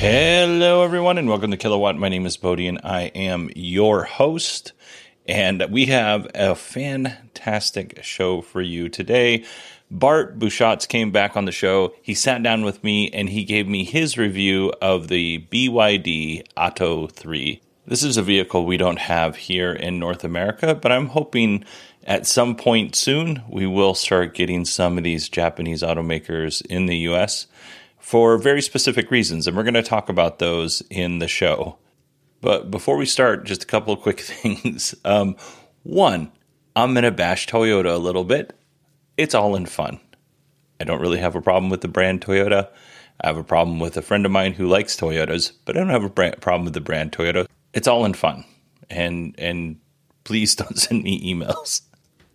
Hello, everyone, and welcome to Kilowatt. My name is Bodie, and I am your host. And we have a fantastic show for you today. Bart Busschots came back on the show. He sat down with me and he gave me his review of the BYD Atto 3. This is a vehicle we don't have here in North America, but I'm hoping at some point soon we will start getting some of these Japanese automakers in the US for very specific reasons, and we're going to talk about those in the show. But before we start, just a couple of quick things. Um, one, I'm going to bash Toyota a little bit. It's all in fun. I don't really have a problem with the brand Toyota. I have a problem with a friend of mine who likes Toyotas, but I don't have a brand, problem with the brand Toyota. It's all in fun, and and please don't send me emails.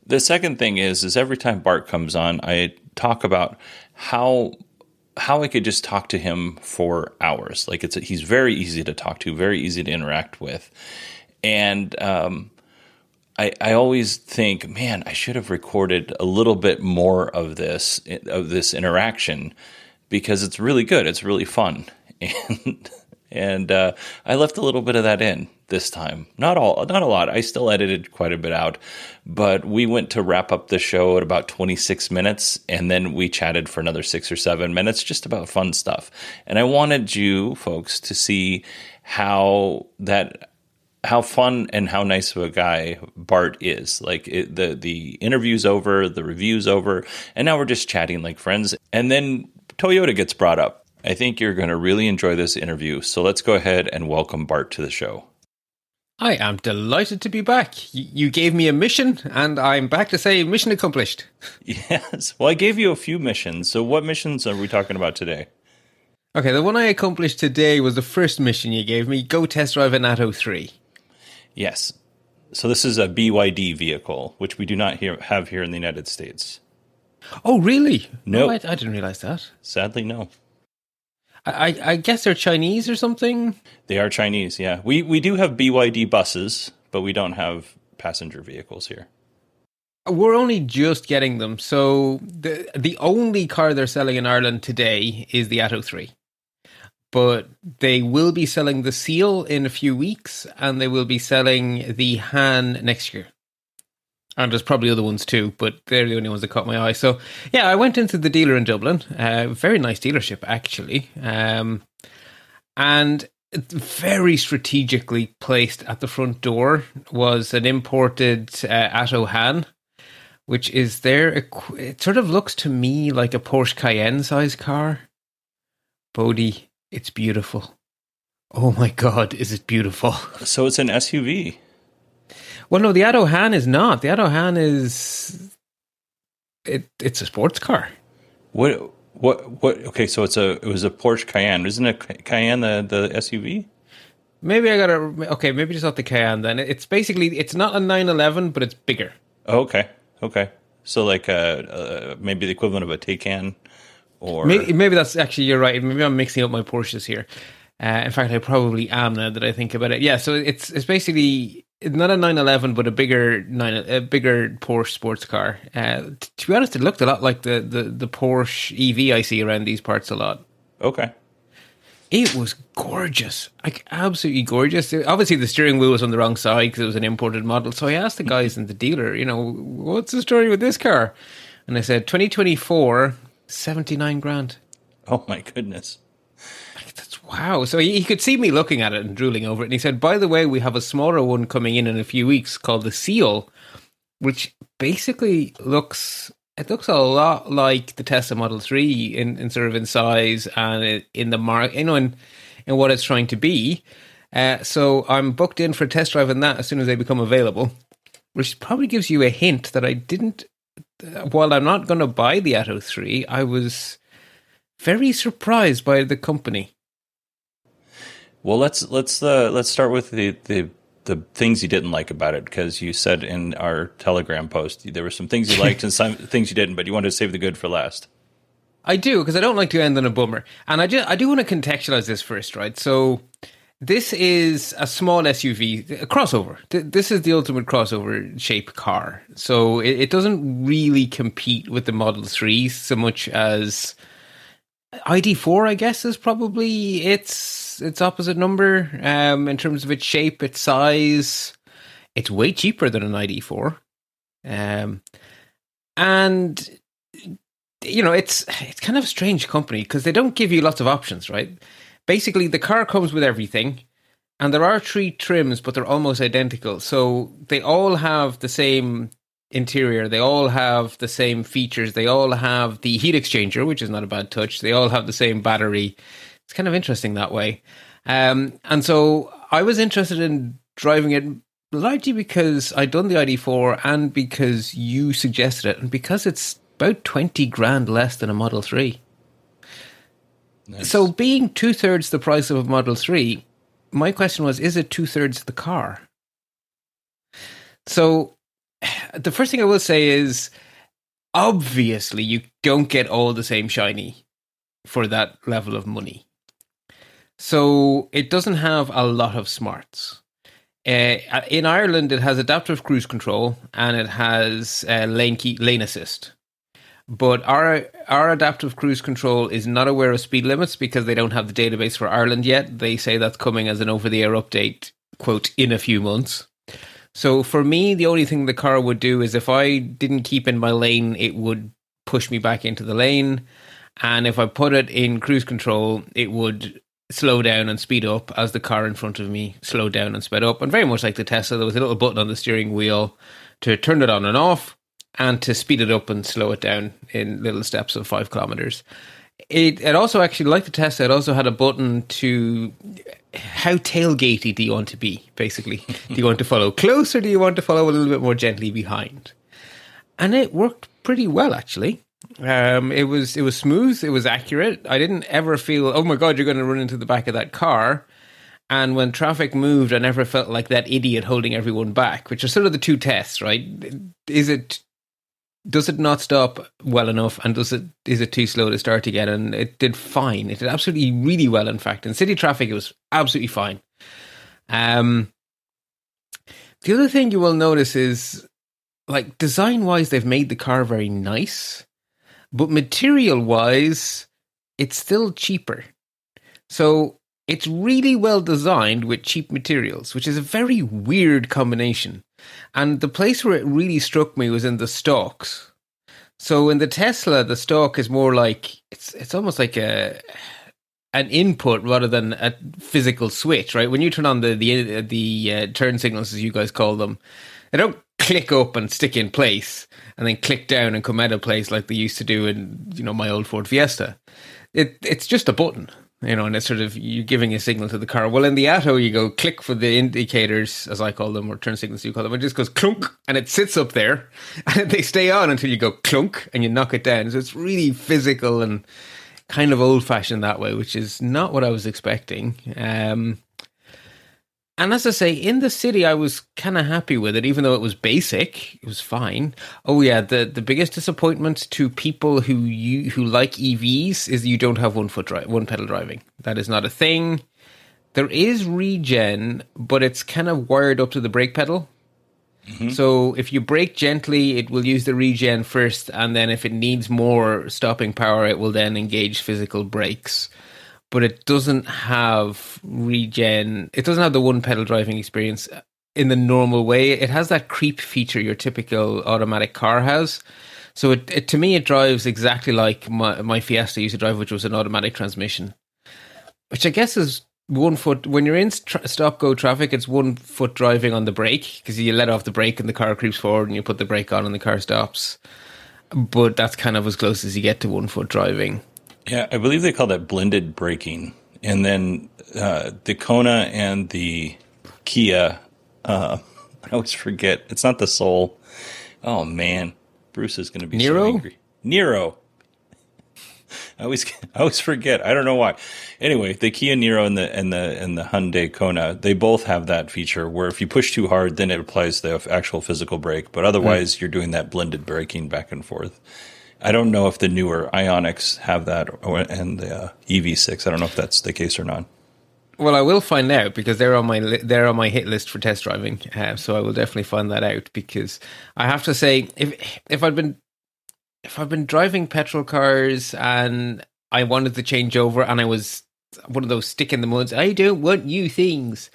The second thing is, is every time Bart comes on, I talk about how how I could just talk to him for hours. Like it's he's very easy to talk to, very easy to interact with, and um, I I always think, man, I should have recorded a little bit more of this of this interaction because it's really good, it's really fun, and and uh, I left a little bit of that in this time. Not all, not a lot. I still edited quite a bit out, but we went to wrap up the show at about 26 minutes, and then we chatted for another six or seven minutes, just about fun stuff. And I wanted you folks to see how that how fun and how nice of a guy Bart is. Like it, the the interview's over, the review's over, and now we're just chatting like friends. And then Toyota gets brought up. I think you're going to really enjoy this interview. So let's go ahead and welcome Bart to the show. I am delighted to be back. You gave me a mission, and I'm back to say mission accomplished. Yes. Well, I gave you a few missions. So, what missions are we talking about today? Okay, the one I accomplished today was the first mission you gave me go test drive an Atto 3. Yes. So, this is a BYD vehicle, which we do not here, have here in the United States. Oh, really? No. Oh, I, I didn't realize that. Sadly, no. I, I guess they're Chinese or something. They are Chinese, yeah. We we do have BYD buses, but we don't have passenger vehicles here. We're only just getting them. So the the only car they're selling in Ireland today is the Atto 3. But they will be selling the Seal in a few weeks and they will be selling the Han next year. And there's probably other ones too, but they're the only ones that caught my eye. So, yeah, I went into the dealer in Dublin. Uh, very nice dealership, actually. Um, and very strategically placed at the front door was an imported uh, Atto Han, which is there. It sort of looks to me like a Porsche Cayenne size car. Bodie, it's beautiful. Oh my God, is it beautiful? So it's an SUV. Well, no, the Atto Han is not. The Atto Han is it. It's a sports car. What? What? What? Okay, so it's a it was a Porsche Cayenne, isn't it? Cayenne the the SUV. Maybe I gotta. Okay, maybe it's not the Cayenne. Then it's basically it's not a 911, but it's bigger. Oh, okay. Okay. So like uh, uh maybe the equivalent of a Taycan, or maybe, maybe that's actually you're right. Maybe I'm mixing up my Porsches here. Uh, in fact, I probably am now that I think about it. Yeah, so it's it's basically not a 911, but a bigger nine, a bigger Porsche sports car. Uh, to be honest, it looked a lot like the, the the Porsche EV I see around these parts a lot. Okay. It was gorgeous, like absolutely gorgeous. Obviously, the steering wheel was on the wrong side because it was an imported model. So I asked the guys in the dealer, you know, what's the story with this car? And I said, 2024, 79 grand. Oh my goodness. Wow. So he, could see me looking at it and drooling over it. And he said, by the way, we have a smaller one coming in in a few weeks called the Seal, which basically looks it looks a lot like the Tesla Model Three in, in sort of in size and in the mark, you know, in in what it's trying to be. Uh, so I'm booked in for a test drive in that as soon as they become available, which probably gives you a hint that I didn't. Uh, while I'm not going to buy the Atto Three, I was very surprised by the company. Well, let's let's uh, let's start with the the the things you didn't like about it because you said in our telegram post there were some things you liked and some things you didn't but you wanted to save the good for last. I do because i don't like to end on a bummer. And i just i do want to contextualize this first right? So this is a small suv a crossover. This is the ultimate crossover shape car. So it, it doesn't really compete with the model 3 so much as ID4, I guess, is probably its its opposite number um, in terms of its shape, its size. It's way cheaper than an ID4, um, and you know it's it's kind of a strange company because they don't give you lots of options, right? Basically, the car comes with everything, and there are three trims, but they're almost identical. So they all have the same interior. They all have the same features. They all have the heat exchanger, which is not a bad touch. They all have the same battery. It's kind of interesting that way. Um, and so I was interested in driving it largely because I'd done the ID4 and because you suggested it and because it's about 20 grand less than a Model 3. Nice. So being two thirds the price of a Model 3, my question was, is it two thirds the car? So the first thing I will say is obviously you don't get all the same shiny for that level of money. So it doesn't have a lot of smarts. Uh, in Ireland, it has adaptive cruise control and it has uh, lane key, lane assist. But our our adaptive cruise control is not aware of speed limits because they don't have the database for Ireland yet. They say that's coming as an over the air update, quote, in a few months. So for me, the only thing the car would do is if I didn't keep in my lane, it would push me back into the lane. And if I put it in cruise control, it would slow down and speed up as the car in front of me slowed down and sped up. And very much like the Tesla, there was a little button on the steering wheel to turn it on and off and to speed it up and slow it down in little steps of five kilometers. It, it also actually, like the Tesla, it also had a button to how tailgatey do you want to be, basically? do you want to follow close or do you want to follow a little bit more gently behind? And it worked pretty well, actually. Um, it was it was smooth, it was accurate. I didn't ever feel, oh my god, you're going to run into the back of that car. And when traffic moved, I never felt like that idiot holding everyone back, which are sort of the two tests, right? Is it does it not stop well enough? And does it is it too slow to start again? And it did fine. It did absolutely really well in fact. In city traffic it was absolutely fine. Um the other thing you will notice is like design wise they've made the car very nice but material wise it's still cheaper so it's really well designed with cheap materials which is a very weird combination and the place where it really struck me was in the stalks. So in the Tesla, the stalk is more like it's it's almost like a an input rather than a physical switch, right? When you turn on the the the uh, turn signals, as you guys call them, they don't click up and stick in place and then click down and come out of place like they used to do in you know my old Ford Fiesta. It it's just a button you know, and it's sort of you're giving a signal to the car. Well, in the Atto, you go click for the indicators, as I call them, or turn signals, you call them. It just goes clunk, and it sits up there, and they stay on until you go clunk, and you knock it down. So it's really physical and kind of old fashioned that way, which is not what I was expecting. Um, and as I say, in the city, I was kind of happy with it, even though it was basic. It was fine. Oh yeah, the the biggest disappointment to people who you who like EVs is you don't have one foot drive, one pedal driving. That is not a thing. there is regen, but it's kind of wired up to the brake pedal. Mm-hmm. So if you brake gently, it will use the regen first, and then if it needs more stopping power, it will then engage physical brakes. But it doesn't have regen. It doesn't have the one pedal driving experience in the normal way. It has that creep feature your typical automatic car has. So it, it to me, it drives exactly like my, my Fiesta used to drive, which was an automatic transmission which I guess is one foot when you're in tra- stop go traffic. It's one foot driving on the brake because you let off the brake and the car creeps forward, and you put the brake on and the car stops. But that's kind of as close as you get to one foot driving. Yeah, I believe they call that blended braking. And then uh, the Kona and the Kia, uh, I always forget. It's not the Soul. Oh man, Bruce is going to be Niro? so angry. Niro. I always I always forget. I don't know why. Anyway, the Kia Niro and the and the and the Hyundai Kona, they both have that feature where if you push too hard, then it applies the actual physical brake. But otherwise, you're doing that blended braking back and forth. I don't know if the newer Ioniqs have that, or, and the uh, EV6. I don't know if that's the case or not. Well, I will find out because they're on my li- they're on my hit list for test driving. Uh, so I will definitely find that out because I have to say if if I'd been if I've been driving petrol cars and I wanted to change over and I was one of those stick in the muds, I don't want new things.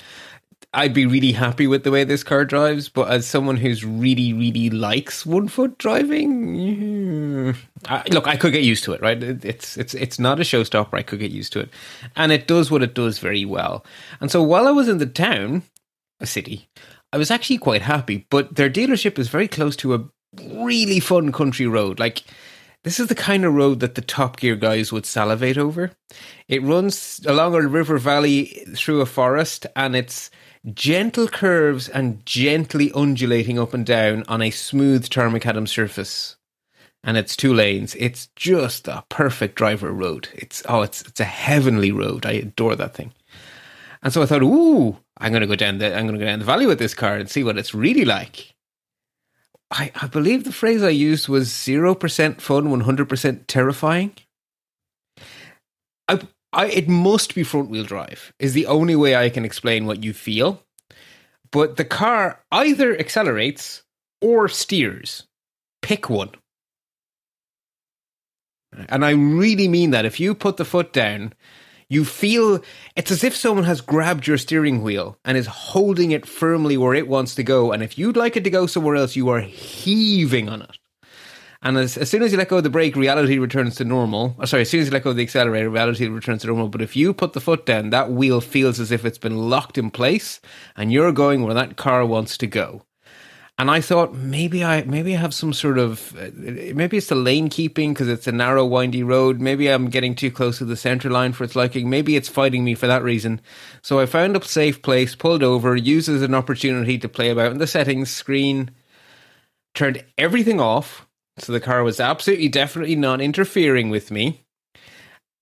I'd be really happy with the way this car drives, but as someone who's really, really likes one foot driving, I, look, I could get used to it, right? It's it's it's not a showstopper. I could get used to it, and it does what it does very well. And so while I was in the town, a city, I was actually quite happy. But their dealership is very close to a really fun country road, like. This is the kind of road that the Top Gear guys would salivate over. It runs along a river valley through a forest, and it's gentle curves and gently undulating up and down on a smooth tarmacadam surface. And it's two lanes. It's just a perfect driver road. It's oh, it's it's a heavenly road. I adore that thing. And so I thought, ooh, I'm gonna go down the I'm gonna go down the valley with this car and see what it's really like. I, I believe the phrase I used was zero percent fun, one hundred percent terrifying. I, I, it must be front wheel drive. Is the only way I can explain what you feel. But the car either accelerates or steers. Pick one. And I really mean that. If you put the foot down, you feel it's as if someone has grabbed your steering wheel and is holding it firmly where it wants to go. And if you'd like it to go somewhere else, you are heaving on it. And as, as soon as you let go of the brake, reality returns to normal. Oh, sorry, as soon as you let go of the accelerator, reality returns to normal. But if you put the foot down, that wheel feels as if it's been locked in place and you're going where that car wants to go. And I thought maybe I maybe I have some sort of uh, maybe it's the lane keeping because it's a narrow, windy road. Maybe I'm getting too close to the center line for its liking. Maybe it's fighting me for that reason. So I found a safe place, pulled over, used as an opportunity to play about in the settings screen, turned everything off, so the car was absolutely definitely not interfering with me.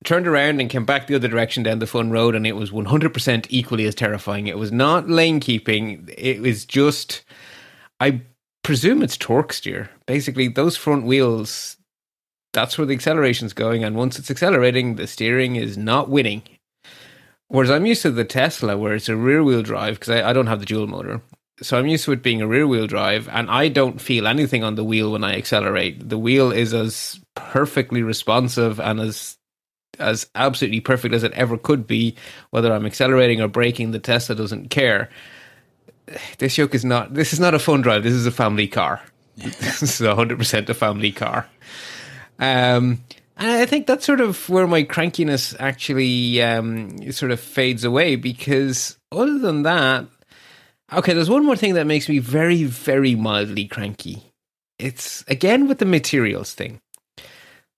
Turned around and came back the other direction down the fun road, and it was 100% equally as terrifying. It was not lane keeping, it was just, I presume it's torque steer. Basically, those front wheels, that's where the acceleration's going, and once it's accelerating, the steering is not winning. Whereas I'm used to the Tesla, where it's a rear wheel drive, because I, I don't have the dual motor. So I'm used to it being a rear wheel drive, and I don't feel anything on the wheel when I accelerate. The wheel is as perfectly responsive and as as absolutely perfect as it ever could be, whether I'm accelerating or braking. The Tesla doesn't care. This yoke is not. This is not a fun drive. This is a family car. this is 100 percent a family car. Um, and I think that's sort of where my crankiness actually um, sort of fades away because other than that, okay, there's one more thing that makes me very, very mildly cranky. It's again with the materials thing.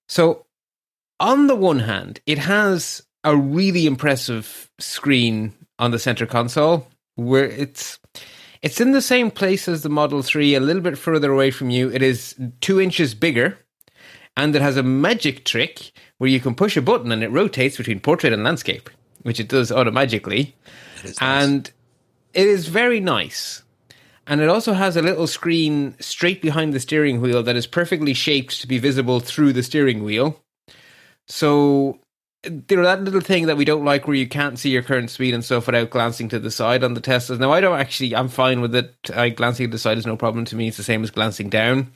So, on the one hand, it has a really impressive screen on the center console where it's it's in the same place as the Model 3, a little bit further away from you. It is two inches bigger, and it has a magic trick where you can push a button and it rotates between portrait and landscape, which it does automatically. And it is very nice. And it also has a little screen straight behind the steering wheel that is perfectly shaped to be visible through the steering wheel. So you know that little thing that we don't like where you can't see your current speed and stuff without glancing to the side on the Teslas. Now I don't actually I'm fine with it. I glancing to the side is no problem to me. It's the same as glancing down.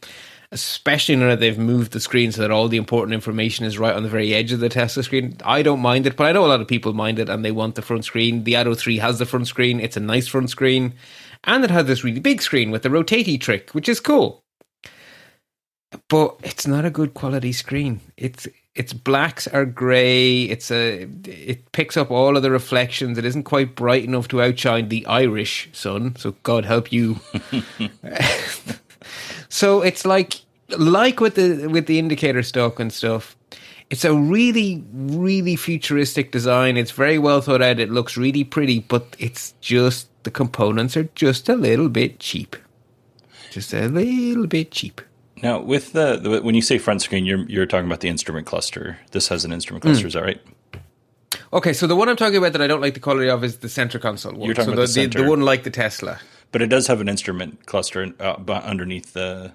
Especially now that they've moved the screen so that all the important information is right on the very edge of the Tesla screen. I don't mind it, but I know a lot of people mind it and they want the front screen. The Atto 3 has the front screen. It's a nice front screen. And it has this really big screen with the rotatey trick, which is cool. But it's not a good quality screen. It's its blacks are grey. It's a it picks up all of the reflections. It isn't quite bright enough to outshine the Irish sun. So God help you. so it's like like with the with the indicator stock and stuff. It's a really really futuristic design. It's very well thought out. It looks really pretty, but it's just the components are just a little bit cheap. Just a little bit cheap. Now, with the, the when you say front screen, you're you're talking about the instrument cluster. This has an instrument cluster, mm. is that right? Okay, so the one I'm talking about that I don't like the quality of is the center console one. You're talking so about the, the, the, the, one like the Tesla. But it does have an instrument cluster uh, underneath the.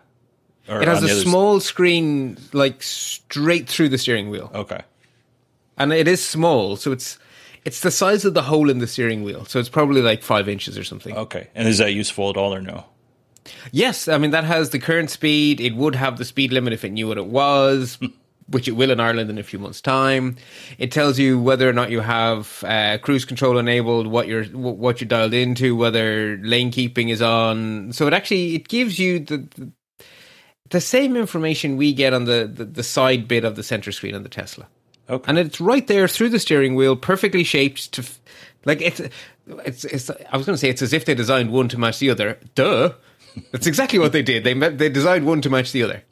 it has a small screen, like straight through the steering wheel. Okay. And it is small, so it's it's the size of the hole in the steering wheel, so it's probably like five inches or something. Okay, and is that useful at all or no? Yes, I mean that has the current speed. It would have the speed limit if it knew what it was, which it will in Ireland in a few months' time. It tells you whether or not you have uh, cruise control enabled, what you're what you're dialed into, whether lane keeping is on. So it actually it gives you the, the, the same information we get on the, the, the side bit of the center screen on the Tesla. Okay. And it's right there through the steering wheel, perfectly shaped to, like it's, it's, it's. I was going to say it's as if they designed one to match the other. Duh. That's exactly what they did. They they designed one to match the other.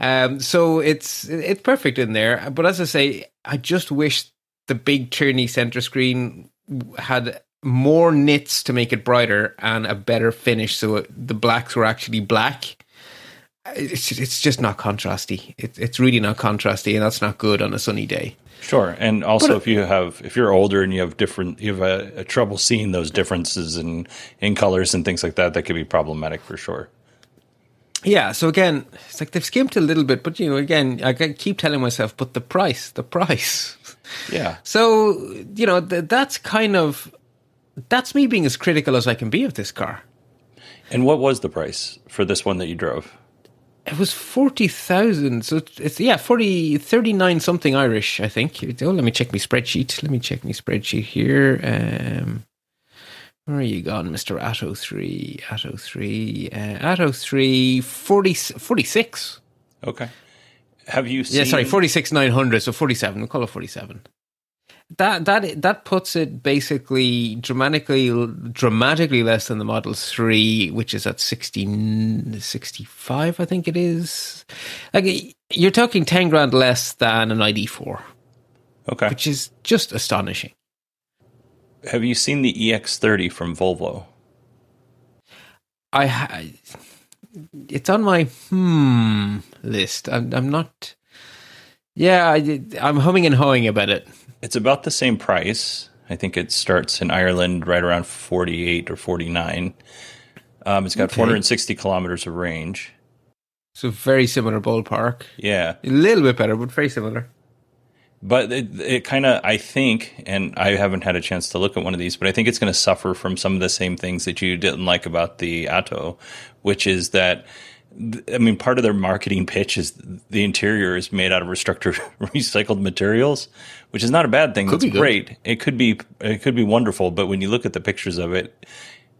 Um, so it's it's perfect in there. But as I say, I just wish the big Tierney center screen had more nits to make it brighter and a better finish, so it, the blacks were actually black. It's it's just not contrasty. It, it's really not contrasty, and that's not good on a sunny day. Sure, and also but, if you have if you're older and you have different you have a, a, trouble seeing those differences in in colors and things like that, that could be problematic for sure. Yeah, so again, it's like they've skimped a little bit, but you know, again, I keep telling myself, but the price, the price. Yeah. So you know, th- that's kind of that's me being as critical as I can be of this car. And what was the price for this one that you drove? It was 40,000. So it's, yeah, 40, 39 something Irish, I think. Oh, let me check my spreadsheet. Let me check my spreadsheet here. Um, where are you gone, Mr. Atto 3? Atto 3. Uh, Atto 3, 40, 46. Okay. Have you seen. Yeah, sorry, 46 900. So 47. We'll call it 47 that that that puts it basically dramatically dramatically less than the Model 3 which is at 16 65 I think it is like you're talking 10 grand less than an ID4 okay which is just astonishing have you seen the EX30 from Volvo I ha- it's on my hmm list I'm, I'm not yeah I, I'm humming and hawing about it it's about the same price. I think it starts in Ireland right around 48 or 49. Um, it's got okay. 460 kilometers of range. So very similar ballpark. Yeah. A little bit better, but very similar. But it, it kind of, I think, and I haven't had a chance to look at one of these, but I think it's going to suffer from some of the same things that you didn't like about the Atto, which is that I mean, part of their marketing pitch is the interior is made out of restructured recycled materials, which is not a bad thing. Could It's great. It could be it could be wonderful, but when you look at the pictures of it,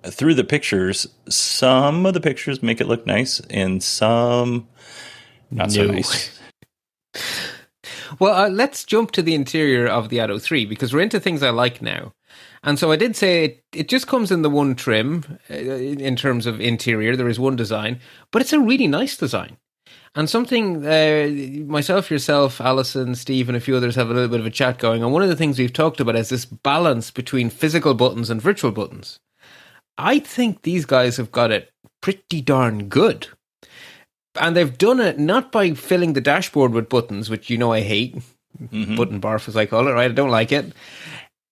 through the pictures, some of the pictures make it look nice, and some not so nice. well, uh, let's jump to the interior of the Atto 3 because we're into things I like now. And so I did say it, it just comes in the one trim uh, in terms of interior. There is one design, but it's a really nice design. And something uh, myself, yourself, Alison, Steve, and a few others have a little bit of a chat going. And one of the things we've talked about is this balance between physical buttons and virtual buttons. I think these guys have got it pretty darn good. And they've done it not by filling the dashboard with buttons, which you know I hate. Mm-hmm. Button barf, as I call it, right? I don't like it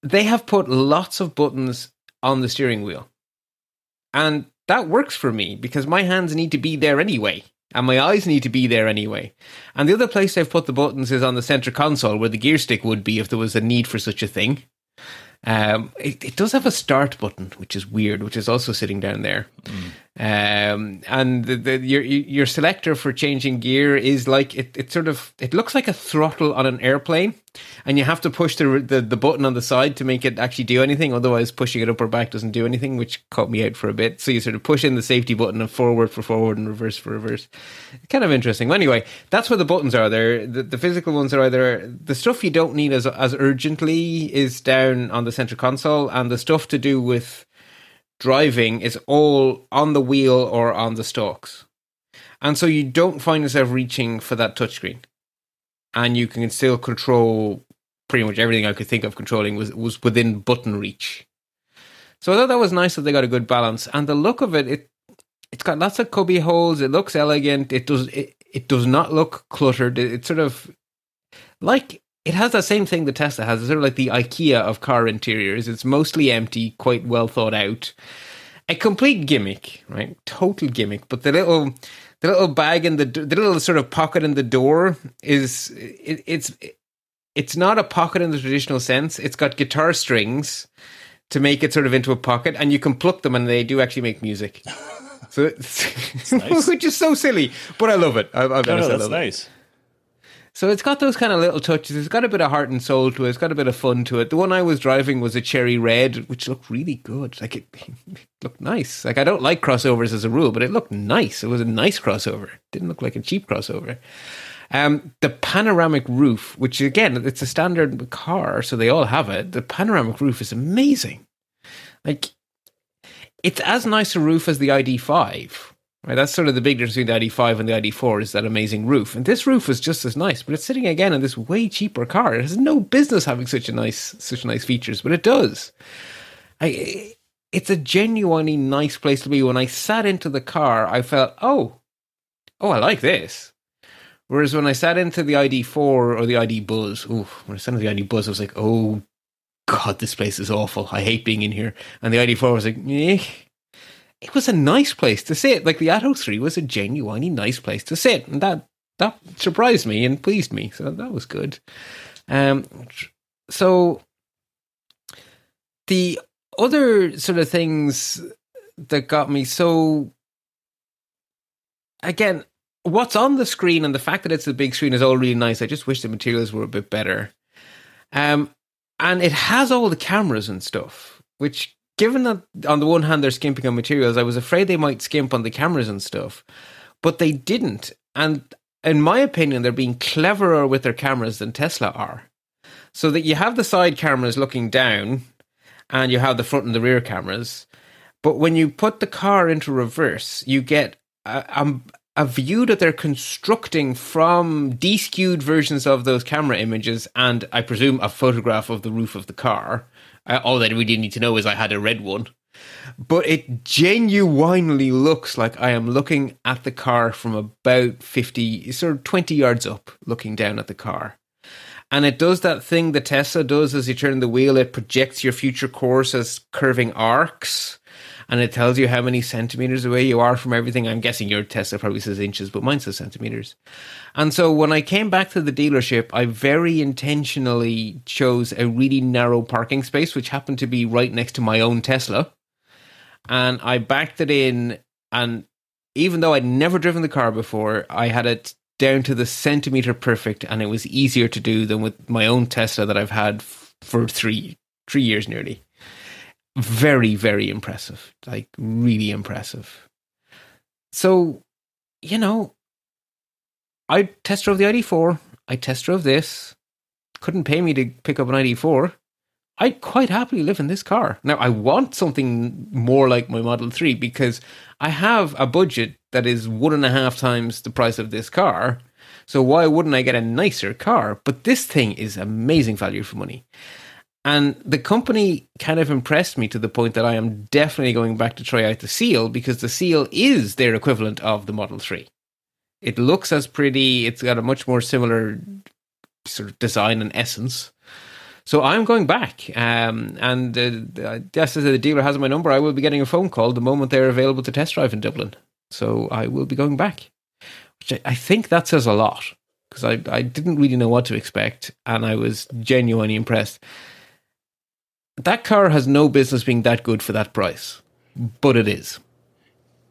they have put lots of buttons on the steering wheel. And that works for me because my hands need to be there anyway. and my eyes need to be there anyway. And the other place they've put the buttons is on the center console where the gear stick would be if there was a need for such a thing. Um, it, it does have a start button, which is weird, which is also sitting down there. Mm. Um, and the, the, your your selector for changing gear is like it, it sort of it looks like a throttle on an airplane, and you have to push the, the the button on the side to make it actually do anything. Otherwise, pushing it up or back doesn't do anything, which caught me out for a bit. So you sort of push in the safety button and forward for forward and reverse for reverse. Kind of interesting. Well, anyway, that's where the buttons are. There, the, the physical ones are either the stuff you don't need as as urgently is down on the center console, and the stuff to do with driving is all on the wheel or on the stalks. And so you don't find yourself reaching for that touchscreen. And you can still control pretty much everything I could think of controlling was, was within button reach. So I thought that was nice that they got a good balance. And the look of it, it it's got lots of cubby holes. It looks elegant. It does it, it does not look cluttered. It, it's sort of like it has that same thing the Tesla has. It's sort of like the IKEA of car interiors. It's mostly empty, quite well thought out. A complete gimmick, right? Total gimmick. But the little, the little bag in the, the little sort of pocket in the door is, it, it's, it's not a pocket in the traditional sense. It's got guitar strings to make it sort of into a pocket, and you can pluck them, and they do actually make music. So, nice. which is so silly, but I love it. I, I've no, no, that's nice. It. So it's got those kind of little touches. It's got a bit of heart and soul to it. It's got a bit of fun to it. The one I was driving was a cherry red, which looked really good. Like it, it looked nice. Like I don't like crossovers as a rule, but it looked nice. It was a nice crossover. It didn't look like a cheap crossover. Um, the panoramic roof, which again, it's a standard car, so they all have it. The panoramic roof is amazing. Like, it's as nice a roof as the ID5, Right, that's sort of the big difference between the ID5 and the ID4 is that amazing roof. And this roof is just as nice, but it's sitting again in this way cheaper car. It has no business having such a nice, such nice features, but it does. I, it's a genuinely nice place to be. When I sat into the car, I felt, oh, oh, I like this. Whereas when I sat into the ID4 or the ID Buzz, ooh, when I sat into the ID Buzz, I was like, oh, God, this place is awful. I hate being in here. And the ID4 was like, eh, it was a nice place to sit. Like the Atto 3 was a genuinely nice place to sit. And that that surprised me and pleased me. So that was good. Um so the other sort of things that got me so again what's on the screen and the fact that it's a big screen is all really nice. I just wish the materials were a bit better. Um and it has all the cameras and stuff, which given that on the one hand they're skimping on materials, I was afraid they might skimp on the cameras and stuff, but they didn't. And in my opinion, they're being cleverer with their cameras than Tesla are. So that you have the side cameras looking down, and you have the front and the rear cameras. But when you put the car into reverse, you get a, a, a view that they're constructing from deskewed versions of those camera images, and I presume a photograph of the roof of the car Uh, all that we really need to know is I had a red one. But it genuinely looks like I am looking at the car from about 50, sort of 20 yards up, looking down at the car. And it does that thing the Tesla does as you turn the wheel, it projects your future course as curving arcs and it tells you how many centimeters away you are from everything. I'm guessing your Tesla probably says inches, but mine says centimeters. And so when I came back to the dealership, I very intentionally chose a really narrow parking space, which happened to be right next to my own Tesla. And I backed it in, and even though I'd never driven the car before, I had it down to the centimeter perfect, and it was easier to do than with my own Tesla that I've had for three three years nearly very, very impressive. Like, really impressive. So, you know, I test drove the ID4. I test drove this. Couldn't pay me to pick up an ID4. I'd quite happily live in this car. Now, I want something more like my Model 3 because I have a budget that is one and a half times the price of this car. So, why wouldn't I get a nicer car? But this thing is amazing value for money. And the company kind of impressed me to the point that I am definitely going back to try out the Seal because the Seal is their equivalent of the Model 3. It looks as pretty, it's got a much more similar sort of design and essence. So I'm going back. Um, and uh, as the dealer has my number, I will be getting a phone call the moment they're available to test drive in Dublin. So I will be going back. which I, I think that says a lot because I, I didn't really know what to expect and I was genuinely impressed. That car has no business being that good for that price, but it is.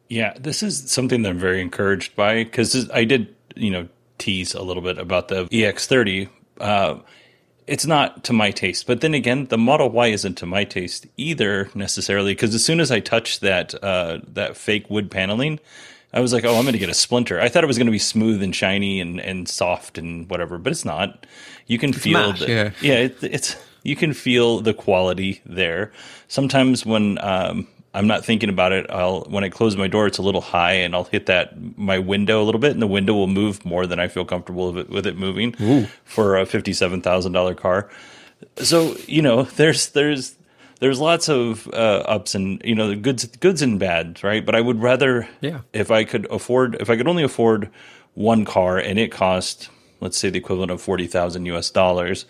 Yeah, this is something that I'm very encouraged by because I did, you know, tease a little bit about the EX30. Uh, it's not to my taste, but then again, the Model Y isn't to my taste either necessarily because as soon as I touched that uh, that fake wood paneling, I was like, oh, I'm going to get a splinter. I thought it was going to be smooth and shiny and, and soft and whatever, but it's not. You can it's feel the, yeah, yeah it, it's you can feel the quality there. Sometimes when um, I'm not thinking about it, I'll when I close my door, it's a little high, and I'll hit that my window a little bit, and the window will move more than I feel comfortable with it, with it moving Ooh. for a fifty-seven thousand dollar car. So you know, there's there's there's lots of uh, ups and you know the goods goods and bads, right? But I would rather, Yeah. if I could afford, if I could only afford one car and it cost, let's say, the equivalent of forty thousand U.S. dollars,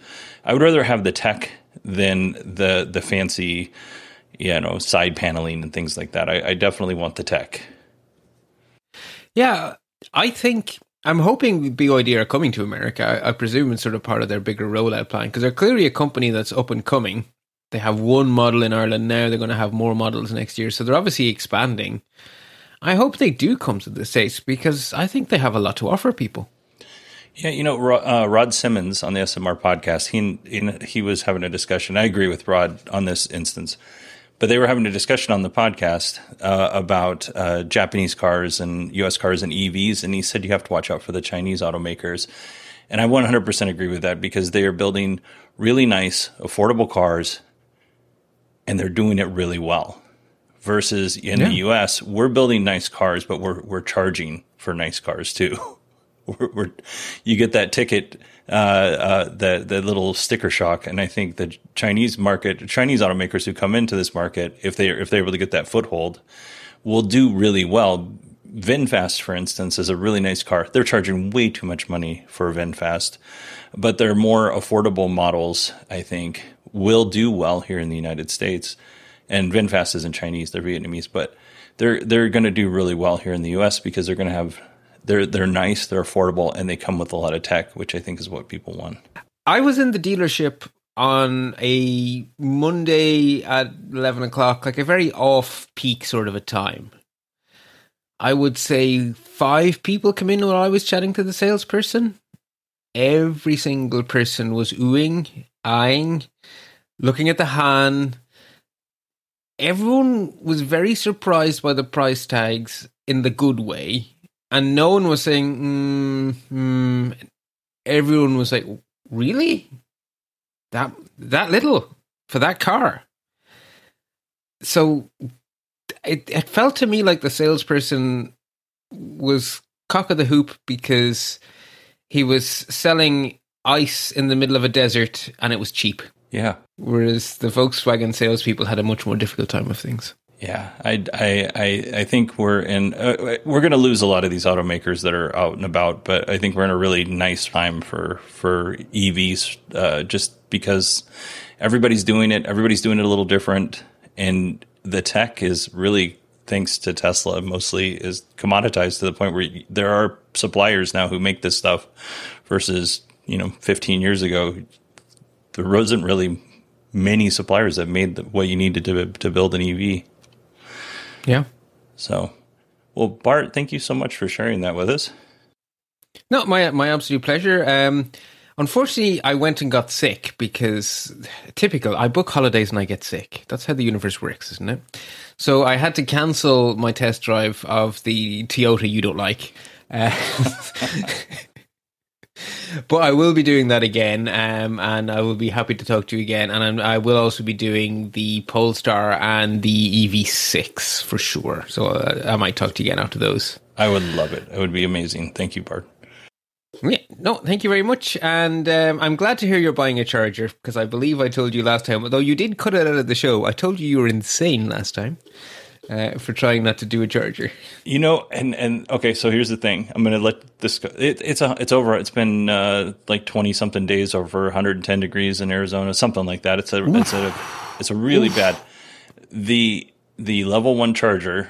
I would rather have the tech than the the fancy, you know, side paneling and things like that. I, I definitely want the tech. Yeah, I think I'm hoping BYD are coming to America. I, I presume it's sort of part of their bigger rollout plan because they're clearly a company that's up and coming. They have one model in Ireland now. They're going to have more models next year, so they're obviously expanding. I hope they do come to the states because I think they have a lot to offer people. Yeah, you know, uh, Rod Simmons on the SMR podcast, he, he he was having a discussion. I agree with Rod on this instance, but they were having a discussion on the podcast uh, about uh, Japanese cars and U.S. cars and EVs, and he said you have to watch out for the Chinese automakers. And I 100% agree with that because they are building really nice, affordable cars, and they're doing it really well. Versus in Yeah. the U.S., we're building nice cars, but we're we're charging for nice cars too. we're, we're, you get that ticket, uh, uh, the the little sticker shock, and I think the Chinese market, Chinese automakers who come into this market, if they if they're able to get that foothold, will do really well. VinFast, for instance, is a really nice car. They're charging way too much money for VinFast, but their more affordable models, I think, will do well here in the United States. And VinFast isn't Chinese; they're Vietnamese, but they're they're going to do really well here in the U.S. because they're going to have they're they're nice, they're affordable, and they come with a lot of tech, which I think is what people want. I was in the dealership on a Monday at 11 o'clock, like a very off peak sort of a time. I would say five people come in while I was chatting to the salesperson. Every single person was oohing, eyeing, looking at the Han. Everyone was very surprised by the price tags in the good way. And no one was saying, mm, mm. everyone was like, really? That that little for that car. So it it felt to me like the salesperson was cock of the hoop because he was selling ice in the middle of a desert and it was cheap. Yeah, Whereas the Volkswagen salespeople had a much more difficult time of things. Yeah. I I I, I think we're in uh, we're going to lose a lot of these automakers that are out and about, but I think we're in a really nice time for for EVs, uh, just because everybody's doing it. Everybody's doing it a little different, and the tech is really thanks to Tesla mostly is commoditized to the point where there are suppliers now who make this stuff versus you know 15 years ago there wasn't really many suppliers that made the, what you needed to to build an EV. Yeah. So, well, Bart, thank you so much for sharing that with us. No, my my absolute pleasure. Um, unfortunately, I went and got sick because typical. I book holidays and I get sick. That's how the universe works, isn't it? So I had to cancel my test drive of the Toyota you don't like. Uh, but I will be doing that again, um, and I will be happy to talk to you again. And I'm, I will also be doing the Polestar and the EV6 for sure. So uh, I might talk to you again after those. I would love it. It would be amazing. Thank you, Bart. Yeah, no, thank you very much. And um, I'm glad to hear you're buying a charger because I believe I told you last time, although you did cut it out of the show, I told you you were insane last time uh, for trying not to do a charger. You know, and and okay, so here's the thing. I'm gonna let this go. It, it's a it's over. It's been uh, like 20 something days over 110 degrees in Arizona, something like that. It's a it's a it's a really bad. The the level one charger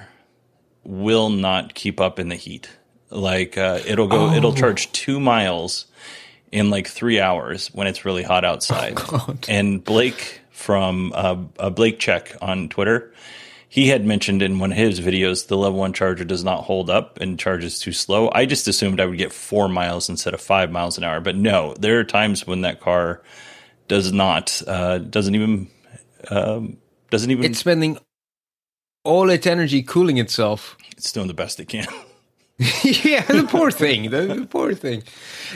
will not keep up in the heat. Like uh, it'll go, it'll charge two miles in like three hours when it's really hot outside. and Blake from uh, uh, Blake Check on Twitter, he had mentioned in one of his videos the level one charger does not hold up and charges too slow. I just assumed I would get four miles instead of five miles an hour, but no, there are times when that car does not uh, doesn't even um, doesn't even It's spending all its energy cooling itself. it's doing the best it can. yeah, the poor thing. The, the poor thing.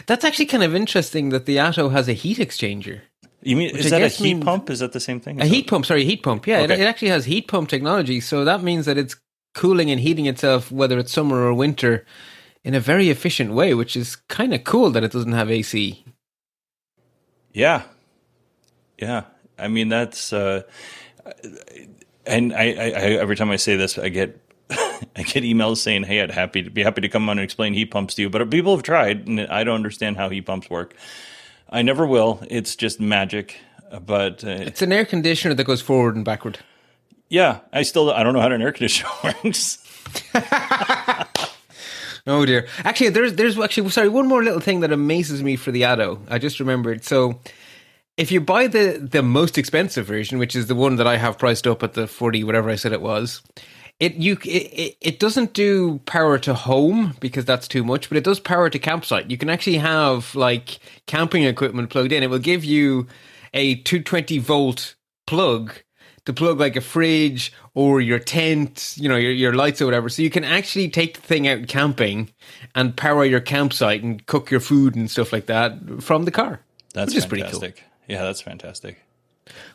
That's actually kind of interesting that the Atto has a heat exchanger. You mean Which is that a heat means- pump? Is that the same thing? A heat pump, sorry, heat pump. Yeah, it, it actually has heat pump technology. So that means that it's cooling and heating itself, whether it's summer or winter, in a very efficient way, which is kind of cool that it doesn't have AC. Yeah, yeah. I mean that's, uh, and I, I, I every time I say this, I get I get emails saying, "Hey, I'd happy to be happy to come on and explain heat pumps to you," but people have tried, and I don't understand how heat pumps work. I never will. It's just magic. But uh, It's an air conditioner that goes forward and backward. yeah, I still I don't know how an air conditioner works. Oh dear. Actually, there's there's actually sorry one more little thing that amazes me for the Atto. I just remembered. So, if you buy the the most expensive version, which is the one that I have priced up at the forty whatever I said it was, it you it, it, doesn't do power to home because that's too much, but it does power to campsite. You can actually have like camping equipment plugged in. It will give you a two twenty volt plug to plug like a fridge or your tent, you know, your, your lights or whatever. So you can actually take the thing out camping and power your campsite and cook your food and stuff like that from the car. That's is pretty cool. Yeah, that's fantastic.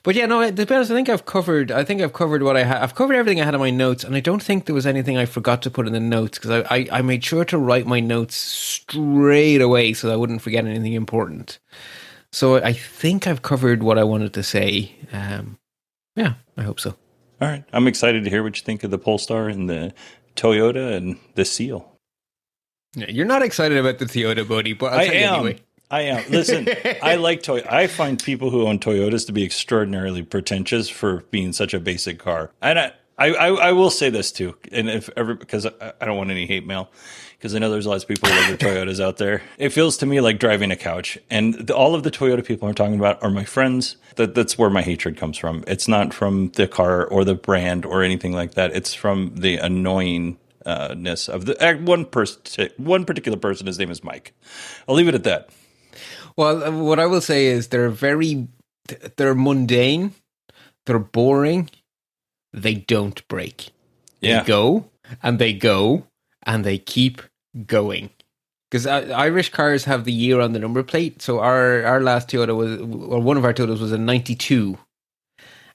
But yeah, no, to be honest, I think I've covered. I think I've covered what I had. I've covered everything I had on my notes, and I don't think there was anything I forgot to put in the notes because I, I, I made sure to write my notes straight away so I wouldn't forget anything important. So I think I've covered what I wanted to say. Um, yeah, I hope so. All right, I'm excited to hear what you think of the Polestar and the Toyota and the Seal. Yeah, You're not excited about the Toyota, buddy, but I'll I tell you am. anyway. I am. Listen, I like Toy. I find people who own Toyotas to be extraordinarily pretentious for being such a basic car. And I, I, I, I will say this too, and if ever because I, I don't want any hate mail, because I know there's lots of people who love their Toyotas out there. It feels to me like driving a couch, and the, all of the Toyota people I'm talking about are my friends. That that's where my hatred comes from. It's not from the car or the brand or anything like that. It's from the annoying. Uh, ness of the uh, one person, one particular person. His name is Mike. I'll leave it at that. Well, uh, what I will say is they're very, they're mundane, they're boring, they don't break. Yeah. They go and they go and they keep going. Because uh, Irish cars have the year on the number plate. So our our last Toyota was, or one of our Toyotas was a '92,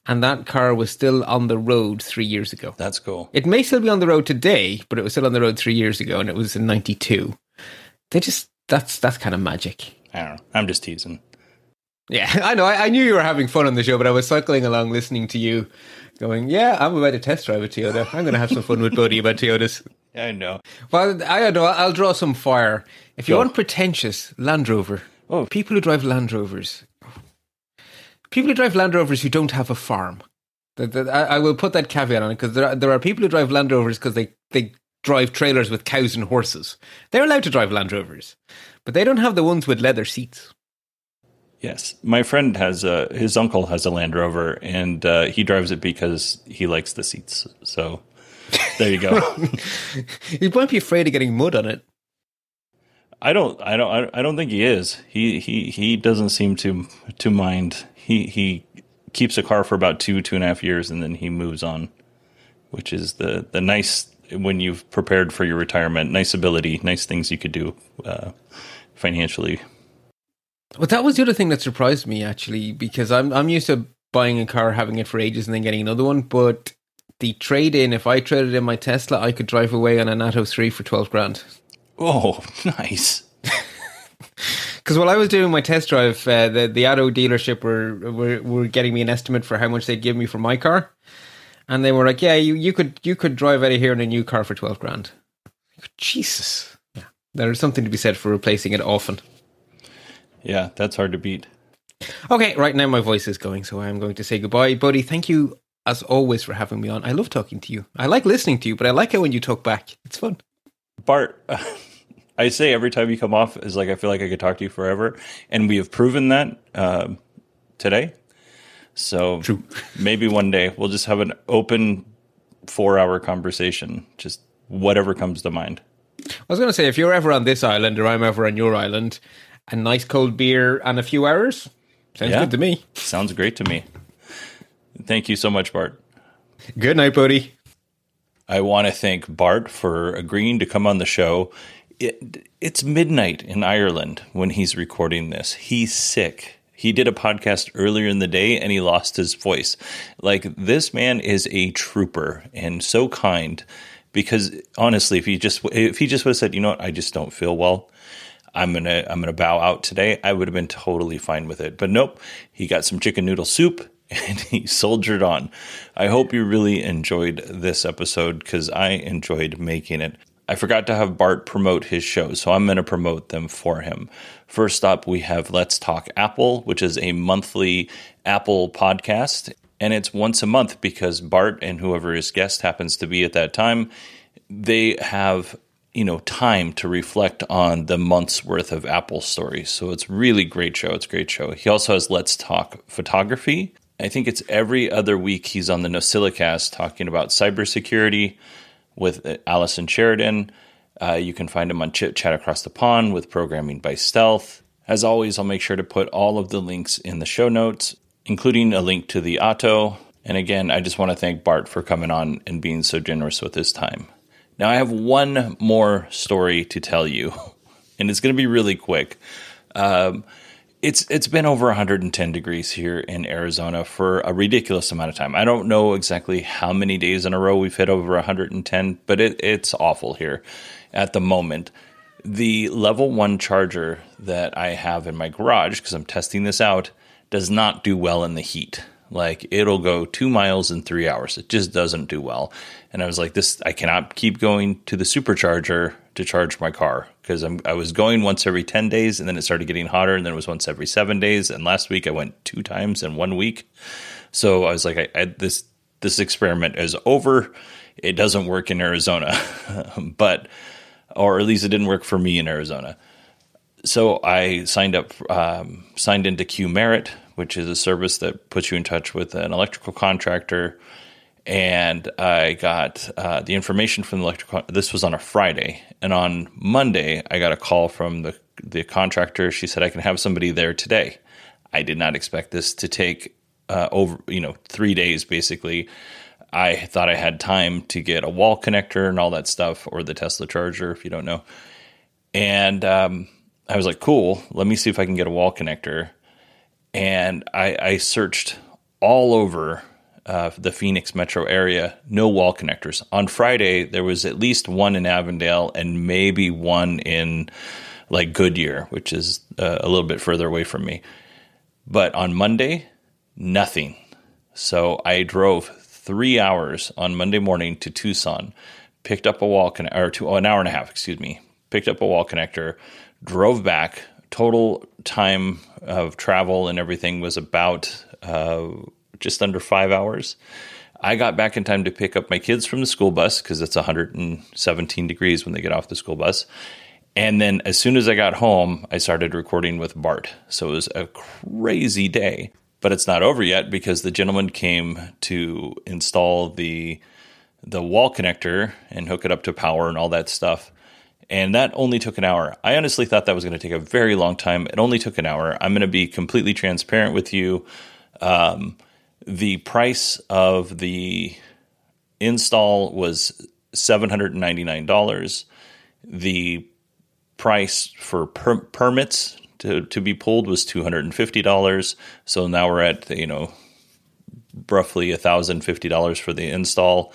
and that car was still on the road three years ago. That's cool. It may still be on the road today, but it was still on the road three years ago, and it was in '92. They just that's that's kind of magic. I don't know. I'm just teasing. Yeah, I know. I, I knew you were having fun on the show, but I was cycling along listening to you going, Yeah, I'm about to test drive a Toyota. I'm going to have some fun with Bodie about Toyotas. I know. Well, I don't know. I'll draw some fire. If you Go. want pretentious, Land Rover. Oh. People who drive Land Rovers. People who drive Land Rovers who don't have a farm. That- that- I I will put that caveat on it because there are, there are people who drive Land Rovers because they, they drive trailers with cows and horses. They're allowed to drive Land Rovers, but they don't have the ones with leather seats. Yes, my friend has a his uncle has a Land Rover, and uh, he drives it because he likes the seats. So there you go. You won't be afraid of getting mud on it. I don't, I don't- I don't think he is. He he he doesn't seem to to mind. He he keeps a car for about two two and a half years, and then he moves on, which is the the nice when you've prepared for your retirement. Nice ability, nice things you could do uh, financially. Well, that was the other thing that surprised me actually, because I'm I'm used to buying a car, having it for ages, and then getting another one. But the trade in, if I traded in my Tesla, I could drive away on an Atto three for twelve grand. Oh, nice. Because while I was doing my test drive, uh, the the Atto dealership were, were were getting me an estimate for how much they'd give me for my car, and they were like, "Yeah, you, you could you could drive out of here in a new car for twelve grand." Jesus, yeah, there's something to be said for replacing it often. Yeah, that's hard to beat. Okay, right now my voice is going, so I'm going to say goodbye, buddy. Thank you as always for having me on. I love talking to you. I like listening to you, but I like it when you talk back. It's fun. Bart, I say every time you come off is like I feel like I could talk to you forever, and we have proven that uh, today. So True. maybe one day we'll just have an open four-hour conversation, just whatever comes to mind. I was going to say, if you're ever on this island or I'm ever on your island, a nice cold beer and a few hours sounds Yeah. good to me. Sounds great to me. Thank you so much, Bart. Good night, buddy. I want to thank Bart for agreeing to come on the show. It, it's midnight in Ireland when he's recording this. He's sick. He did a podcast earlier in the day and he lost his voice. Like this man is a trooper and so kind because honestly, if he just if he just would have said, "You know what? I just don't feel well. I'm to I'm to bow out today." I would have been totally fine with it. But nope, he got some chicken noodle soup and he soldiered on. I hope you really enjoyed this episode cuz I enjoyed making it. I forgot to have Bart promote his show, so I'm going to promote them for him. First up, we have Let's Talk Apple, which is a monthly Apple podcast. And it's once a month because Bart and whoever his guest happens to be at that time, they have you know time to reflect on the month's worth of Apple stories. So it's really great show. It's a great show. He also has Let's Talk Photography. I think it's every other week he's on the NosillaCast talking about cybersecurity with Allison Sheridan. Uh, you can find him on Chit Chat Across the Pond with Programming by Stealth. As always, I'll make sure to put all of the links in the show notes, including a link to the Atto. And again, I just want to thank Bart for coming on and being so generous with his time. Now, I have one more story to tell you, and it's going to be really quick. Um, it's it's been over 110 degrees here in Arizona for a ridiculous amount of time. I don't know exactly how many days in a row we've hit over 110, but it, it's awful here at the moment. The level one charger that I have in my garage, because I'm testing this out, does not do well in the heat. Like it'll go two miles in three hours. It just doesn't do well. And I was like, this, I cannot keep going to the supercharger to charge my car because I was going once every 10 days and then it started getting hotter and then it was once every seven days. And last week I went two times in one week. So I was like, I, I, this, this experiment is over. It doesn't work in Arizona, but, or at least it didn't work for me in Arizona so I signed up, um, signed into Qmerit, which is a service that puts you in touch with an electrical contractor. And I got uh, the information from the electrical. This was on a Friday, and on Monday I got a call from the the contractor. She said I can have somebody there today. I did not expect this to take uh, over, you know, three days basically. I thought I had time to get a wall connector and all that stuff, or the Tesla charger, if you don't know. And um, I was like, cool, let me see if I can get a wall connector. And I, I searched all over uh, the Phoenix metro area, no wall connectors. On Friday, there was at least one in Avondale and maybe one in like Goodyear, which is uh, a little bit further away from me. But on Monday, nothing. So I drove three hours on Monday morning to Tucson, picked up a wall connector, or two, oh, an hour and a half, excuse me, picked up a wall connector, drove back. Total time of travel and everything was about uh, just under five hours. I got back in time to pick up my kids from the school bus because it's 117 degrees when they get off the school bus. And then as soon as I got home, I started recording with Bart. So it was a crazy day. But it's not over yet because the gentleman came to install the the wall connector and hook it up to power and all that stuff. And that only took an hour. I honestly thought that was going to take a very long time. It only took an hour. I'm going to be completely transparent with you. Um, the price of the install was $799. The price for per- permits to, to be pulled was $250. So now we're at, you know, roughly $1,050 for the install.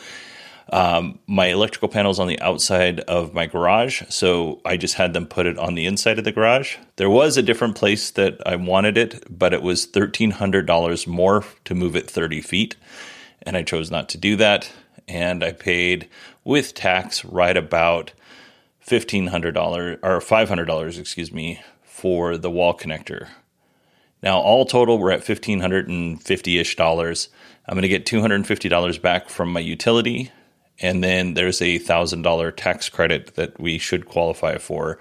Um, my electrical panels on the outside of my garage, so I just had them put it on the inside of the garage. There was a different place that I wanted it, but it was $1,300 more to move it 30 feet, and I chose not to do that. And I paid with tax right about $1,500 or $500, excuse me, for the wall connector. Now, all total, we're at 1,550 ish dollars. I'm going to get $250 back from my utility and then there's a thousand dollar tax credit that we should qualify for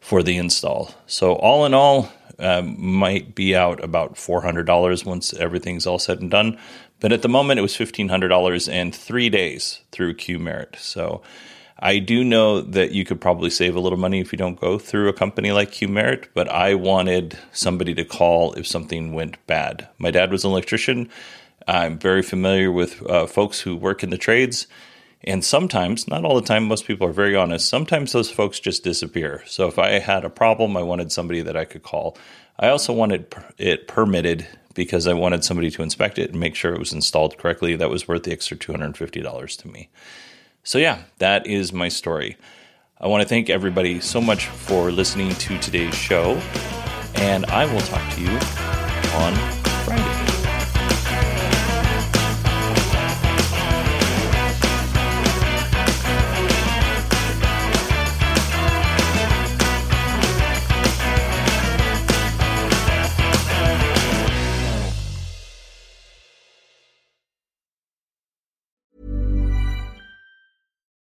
for the install. So all in all, um, might be out about four hundred dollars once everything's all said and done. But at the moment, it was fifteen hundred dollars and three days through Qmerit. So I do know that you could probably save a little money if you don't go through a company like Qmerit, but I wanted somebody to call if something went bad. My dad was an electrician. I'm very familiar with uh, folks who work in the trades. And sometimes, not all the time, most people are very honest. Sometimes those folks just disappear. So if I had a problem, I wanted somebody that I could call. I also wanted it permitted because I wanted somebody to inspect it and make sure it was installed correctly. That was worth the extra $250 to me. So, yeah, that is my story. I want to thank everybody so much for listening to today's show, and I will talk to you on